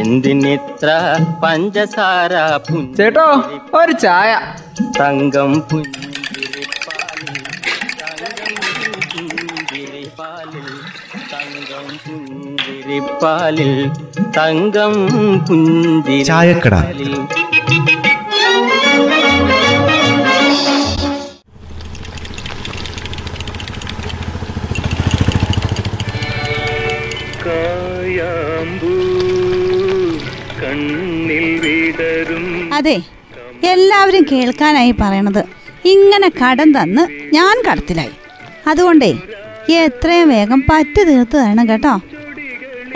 എന്തിനിത്ര പഞ്ചസാര ചേട്ടോ ഒരു ചായ. തങ്കം പുഞ്ചിരിപ്പാലിൽ തങ്കം പുഞ്ചിരിപ്പാലിൽ തങ്കം പുഞ്ചിരിപ്പാലിൽ. കായാമ്പൂ അതെ എല്ലാവരും കേൾക്കാനായി പറയണത് ഇങ്ങനെ കടം തന്ന് ഞാൻ കടത്തിലായി. അതുകൊണ്ടേ എത്രയും വേഗം പറ്റു തീർത്ത് തരണം കേട്ടോ.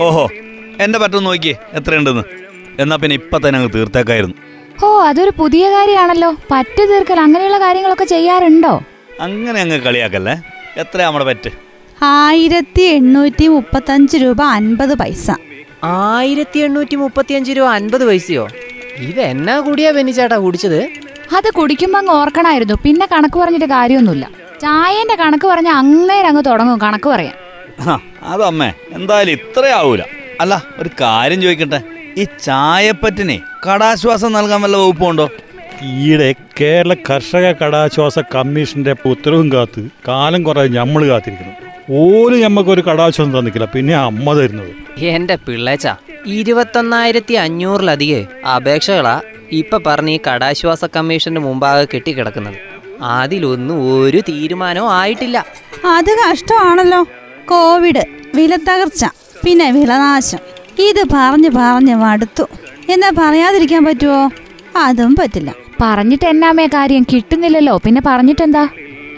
ഓഹോ എന്റെ പറ്റൊന്ന് നോക്കിയേ എത്രയുണ്ടെന്ന്. എന്നാ പിന്നെ ഇപ്പൊ തന്നെ അങ്ങ് തീർത്തേക്കായിരുന്നു. ഓ അതൊരു പുതിയ കാര്യമാണല്ലോ. പറ്റു തീർക്കൽ അങ്ങനെയുള്ള കാര്യങ്ങളൊക്കെ ചെയ്യാറുണ്ടോ? അങ്ങനെ അങ്ങ് കളിയാക്കല്ലേ? എത്രയാ നമ്മുടെ പറ്റ്? ആയിരത്തി എണ്ണൂറ്റി മുപ്പത്തഞ്ച് രൂപ അൻപത് പൈസ. ആയിരത്തി എണ്ണൂറ്റി മുപ്പത്തി അഞ്ച് രൂപ അൻപത് പൈസയോ? ഇത് എന്നാ കൂടിയാ ബെന്നിച്ചേട്ടാ കുടിച്ചത്? അത് കുടിക്കുമ്പോ അങ്ങ് ഓർക്കണായിരുന്നു. പിന്നെ കണക്ക് പറഞ്ഞിട്ട് കാര്യമൊന്നുമില്ല. ചായന്റെ കണക്ക് പറഞ്ഞ അങ്ങേര് അങ്ങ് തുടങ്ങും കണക്ക് പറയാൻ. അതമ്മേ എന്തായാലും ഇത്രയാവൂല അല്ല ഒരു കാര്യം ചോദിക്കട്ടെ? ഈ ചായപ്പറ്റിനെ കടാശ്വാസം നൽകാൻ വല്ല വകുപ്പുണ്ടോ ഈയിടെ കേരള കർഷക കടാശ്വാസ കമ്മീഷന്റെ ഉത്തരവും കാത്ത് കാലം കുറേ നമ്മൾ കാത്തിരിക്കുന്നു. ഓൽ ഞമ്മക്കൊരു കടാശ്വാസം തന്നിക്കില്ല പിന്നെ അമ്മ തരുന്നത്. എന്റെ പിള്ളേച്ച ഇരുപത്തൊന്നായിരത്തി അഞ്ഞൂറിലധികം അപേക്ഷകളാ ഇപ്പൊ പറഞ്ഞ ഈ കടാശ്വാസ കമ്മീഷന്റെ മുമ്പാകെ കെട്ടിക്കിടക്കുന്നത്. അതിലൊന്നും ഒരു തീരുമാനവും ആയിട്ടില്ല. അത് കഷ്ടമാണല്ലോ. കോവിഡ് വിലത്തകർച്ച പിന്നെ വിളനാശം. ഇത് പറഞ്ഞു പറഞ്ഞു മടുത്തു. എന്നാ പറയാതിരിക്കാൻ പറ്റുമോ അതും പറ്റില്ല. പറഞ്ഞിട്ട് എന്നാമേ കാര്യം കിട്ടുന്നില്ലല്ലോ. പിന്നെ പറഞ്ഞിട്ടെന്താ?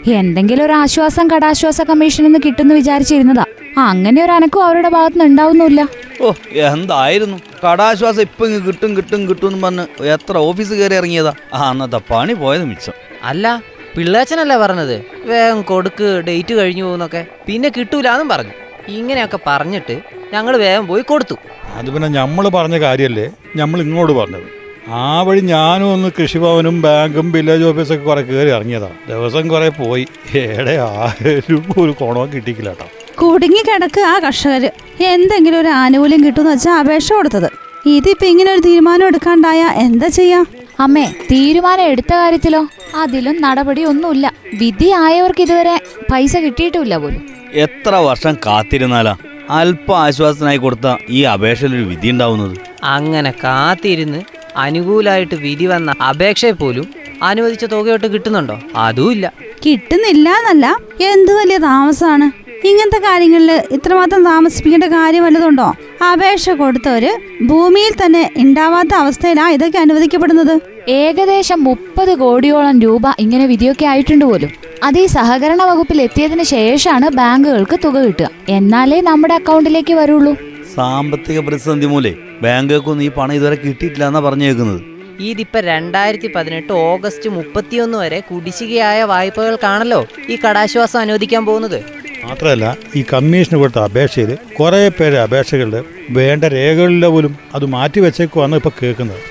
എന്തെങ്കിലും ഒരു ആശ്വാസം കടാശ്വാസ കമ്മീഷനിൽ നിന്ന് കിട്ടുന്നു വിചാരിച്ചിരുന്നതാ. അങ്ങനെ ഒരു അനക്കും അവരുടെ ഭാഗത്തുനിന്ന് ഉണ്ടാവുന്നില്ല ഓ എന്തായിരുന്നു? കടാശ്വാസം ഇപ്പൊ ഇങ്ങ് കിട്ടും കിട്ടും കിട്ടും എന്ന് പറഞ്ഞ് എത്ര ഓഫീസ് കയറി ഇറങ്ങിയതാ? ആ അന്നത്തെ പണി പോയത് മിച്ചം. അല്ല പിള്ളേച്ചനല്ലേ പറഞ്ഞത്? വേഗം കൊടുക്ക് ഡേറ്റ് കഴിഞ്ഞു പോകുന്നൊക്കെ. പിന്നെ കിട്ടൂലെന്നും പറഞ്ഞു. ഇങ്ങനെയൊക്കെ പറഞ്ഞിട്ട് ഞങ്ങൾ വേഗം പോയി കൊടുത്തു. അത് പിന്നെ നമ്മൾ പറഞ്ഞ കാര്യല്ലേ? നമ്മൾ ഇങ്ങോട്ട് പറഞ്ഞത്. ആ വഴി ഞാനും ഒന്ന് കൃഷിഭവനും ബാങ്കും വില്ലേജ് ഓഫീസൊക്കെ കുറെ കയറി ഇറങ്ങിയതാ. ദിവസം കുറെ പോയി. ഏടെ ആരും ഒരു കോണോ കിട്ടിക്കില്ല കേട്ടോ. കുടുങ്ങി കിടക്ക് ആ കർഷകര്. എന്തെങ്കിലും ഒരു ആനുകൂല്യം കിട്ടുമെന്ന് വെച്ചാൽ അപേക്ഷ കൊടുത്തത്. ഇതിപ്പോ ഇങ്ങനെ ഒരു തീരുമാനം എടുക്കാണ്ടായ എന്താ ചെയ്യാ? അമ്മേ തീരുമാനം എടുത്ത കാര്യത്തിലോ? അതിലും നടപടി ഒന്നുമില്ല. വിധി ആയവർക്ക് ഇതുവരെ പൈസ കിട്ടിയിട്ടില്ല പോലും. എത്ര വർഷം കാത്തിരുന്നാലാ? അല്പ ആശ്വാസനായി കൊടുത്ത ഈ അപേക്ഷയിൽ ഒരു വിധി ഉണ്ടാവുന്നത്? അങ്ങനെ കാത്തിരുന്ന് അനുകൂലമായിട്ട് വിധി വന്ന അപേക്ഷയെ പോലും അനുവദിച്ച തുകയോട്ട് കിട്ടുന്നുണ്ടോ? അതുമില്ല. കിട്ടുന്നില്ല എന്നല്ല എന്ത് വലിയ താമസമാണ് ഇങ്ങനത്തെ കാര്യങ്ങളിൽ ഇത്രമാത്രം താമസിപ്പിക്കേണ്ട കാര്യം വല്ലതുണ്ടോ അപേക്ഷ കൊടുത്തവര് ഭൂമിയിൽ തന്നെ ഉണ്ടാവാത്ത അവസ്ഥയിലാ ഇതൊക്കെ അനുവദിക്കപ്പെടുന്നത്. ഏകദേശം മുപ്പത് കോടിയോളം രൂപ ഇങ്ങനെ വിധിയൊക്കെ ആയിട്ടുണ്ട് പോലും. അത് ഈ സഹകരണ വകുപ്പിൽ എത്തിയതിനു ശേഷമാണ് ബാങ്കുകൾക്ക് തുക കിട്ടുക. എന്നാലേ നമ്മുടെ അക്കൗണ്ടിലേക്ക് വരുള്ളൂ. സാമ്പത്തിക പ്രതിസന്ധി മൂലേ ബാങ്കുകൾക്കൊന്നും ഈ പണം ഇതുവരെ കിട്ടിയിട്ടില്ല എന്നാ പറഞ്ഞേക്കുന്നത്. ഇതിപ്പോ രണ്ടായിരത്തി പതിനെട്ട് ഓഗസ്റ്റ് മുപ്പത്തിയൊന്ന് വരെ കുടിശ്ശികയായ വായ്പകൾക്കാണല്ലോ ഈ കടാശ്വാസം അനുവദിക്കാൻ പോകുന്നത്. മാത്രമല്ല ഈ കമ്മീഷന് കൊടുത്ത അപേക്ഷയിൽ കുറേ പേര് അപേക്ഷകളുടെ വേണ്ട രേഖകളിലെ പോലും അത് മാറ്റി വെച്ചേക്കുവാണ് ഇപ്പൊ കേൾക്കുന്നത്.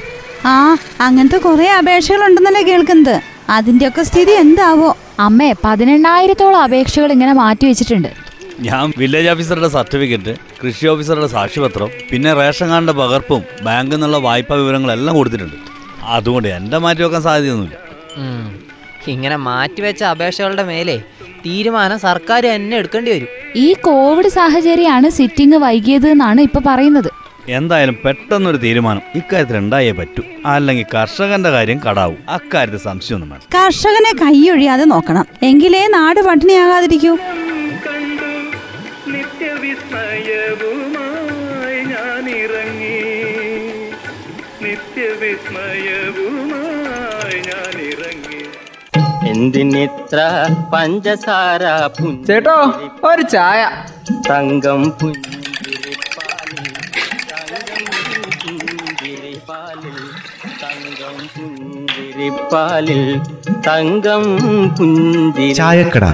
ആ അങ്ങനത്തെ കുറെ അപേക്ഷകളുണ്ടെന്നല്ലേ കേൾക്കുന്നത്. അതിന്റെയൊക്കെ സ്ഥിതി എന്താവോ? അമ്മേ പതിനെണ്ണായിരത്തോളം അപേക്ഷകൾ ഇങ്ങനെ മാറ്റി വെച്ചിട്ടുണ്ട്. ഞാൻ വില്ലേജ് ഓഫീസറുടെ സർട്ടിഫിക്കറ്റ് കൃഷി ഓഫീസറുടെ സാക്ഷിപത്രം പിന്നെ റേഷൻ കാർഡിന്റെ പകർപ്പും ബാങ്കിൽ നിന്നുള്ള വായ്പാ വിവരങ്ങളെല്ലാം കൊടുത്തിട്ടുണ്ട്. അതുകൊണ്ട് എന്റെ മാറ്റി വെക്കാൻ സാധ്യതയൊന്നുമില്ല. ഇങ്ങനെ മാറ്റിവെച്ച അപേക്ഷകളുടെ മേലെ തീരുമാനം സർക്കാർ തന്നെ എടുക്കേണ്ടി വരും. ഈ കോവിഡ് സാഹചര്യമാണ് സിറ്റിംഗ് വൈകിയത് എന്നാണ് ഇപ്പൊ പറയുന്നത്. എന്തായാലും പെട്ടെന്നൊരു തീരുമാനം ഇക്കാര്യത്തിൽ ഉണ്ടായേ പറ്റൂ. അല്ലെങ്കിൽ കർഷകന്റെ കാര്യം കടാവും. അക്കാര്യത്തിൽ സംശയമൊന്നും വേണം കർഷകനെ കൈയൊഴിയാതെ നോക്കണം. എങ്കിലേ നാട് പട്ടിണിയാകാതിരിക്കൂ. നിത്യവിസ്മയവുമായി ഞാൻ ഇറങ്ങി നിത്യവിസ്മയവുമായി ഞാൻ ഇറങ്ങി എന്തിനിത്ര പഞ്ചസാര ചേട്ടോ ഒരു ചായ. തങ്കം പുഞ്ചിരിപ്പാലിൽ തങ്കം പുഞ്ചിരിപ്പാലിൽ തങ്കം പുഞ്ചിരിപ്പാലിൽ തങ്കം പുഞ്ചിരിപ്പാലിൽ ചായക്കട.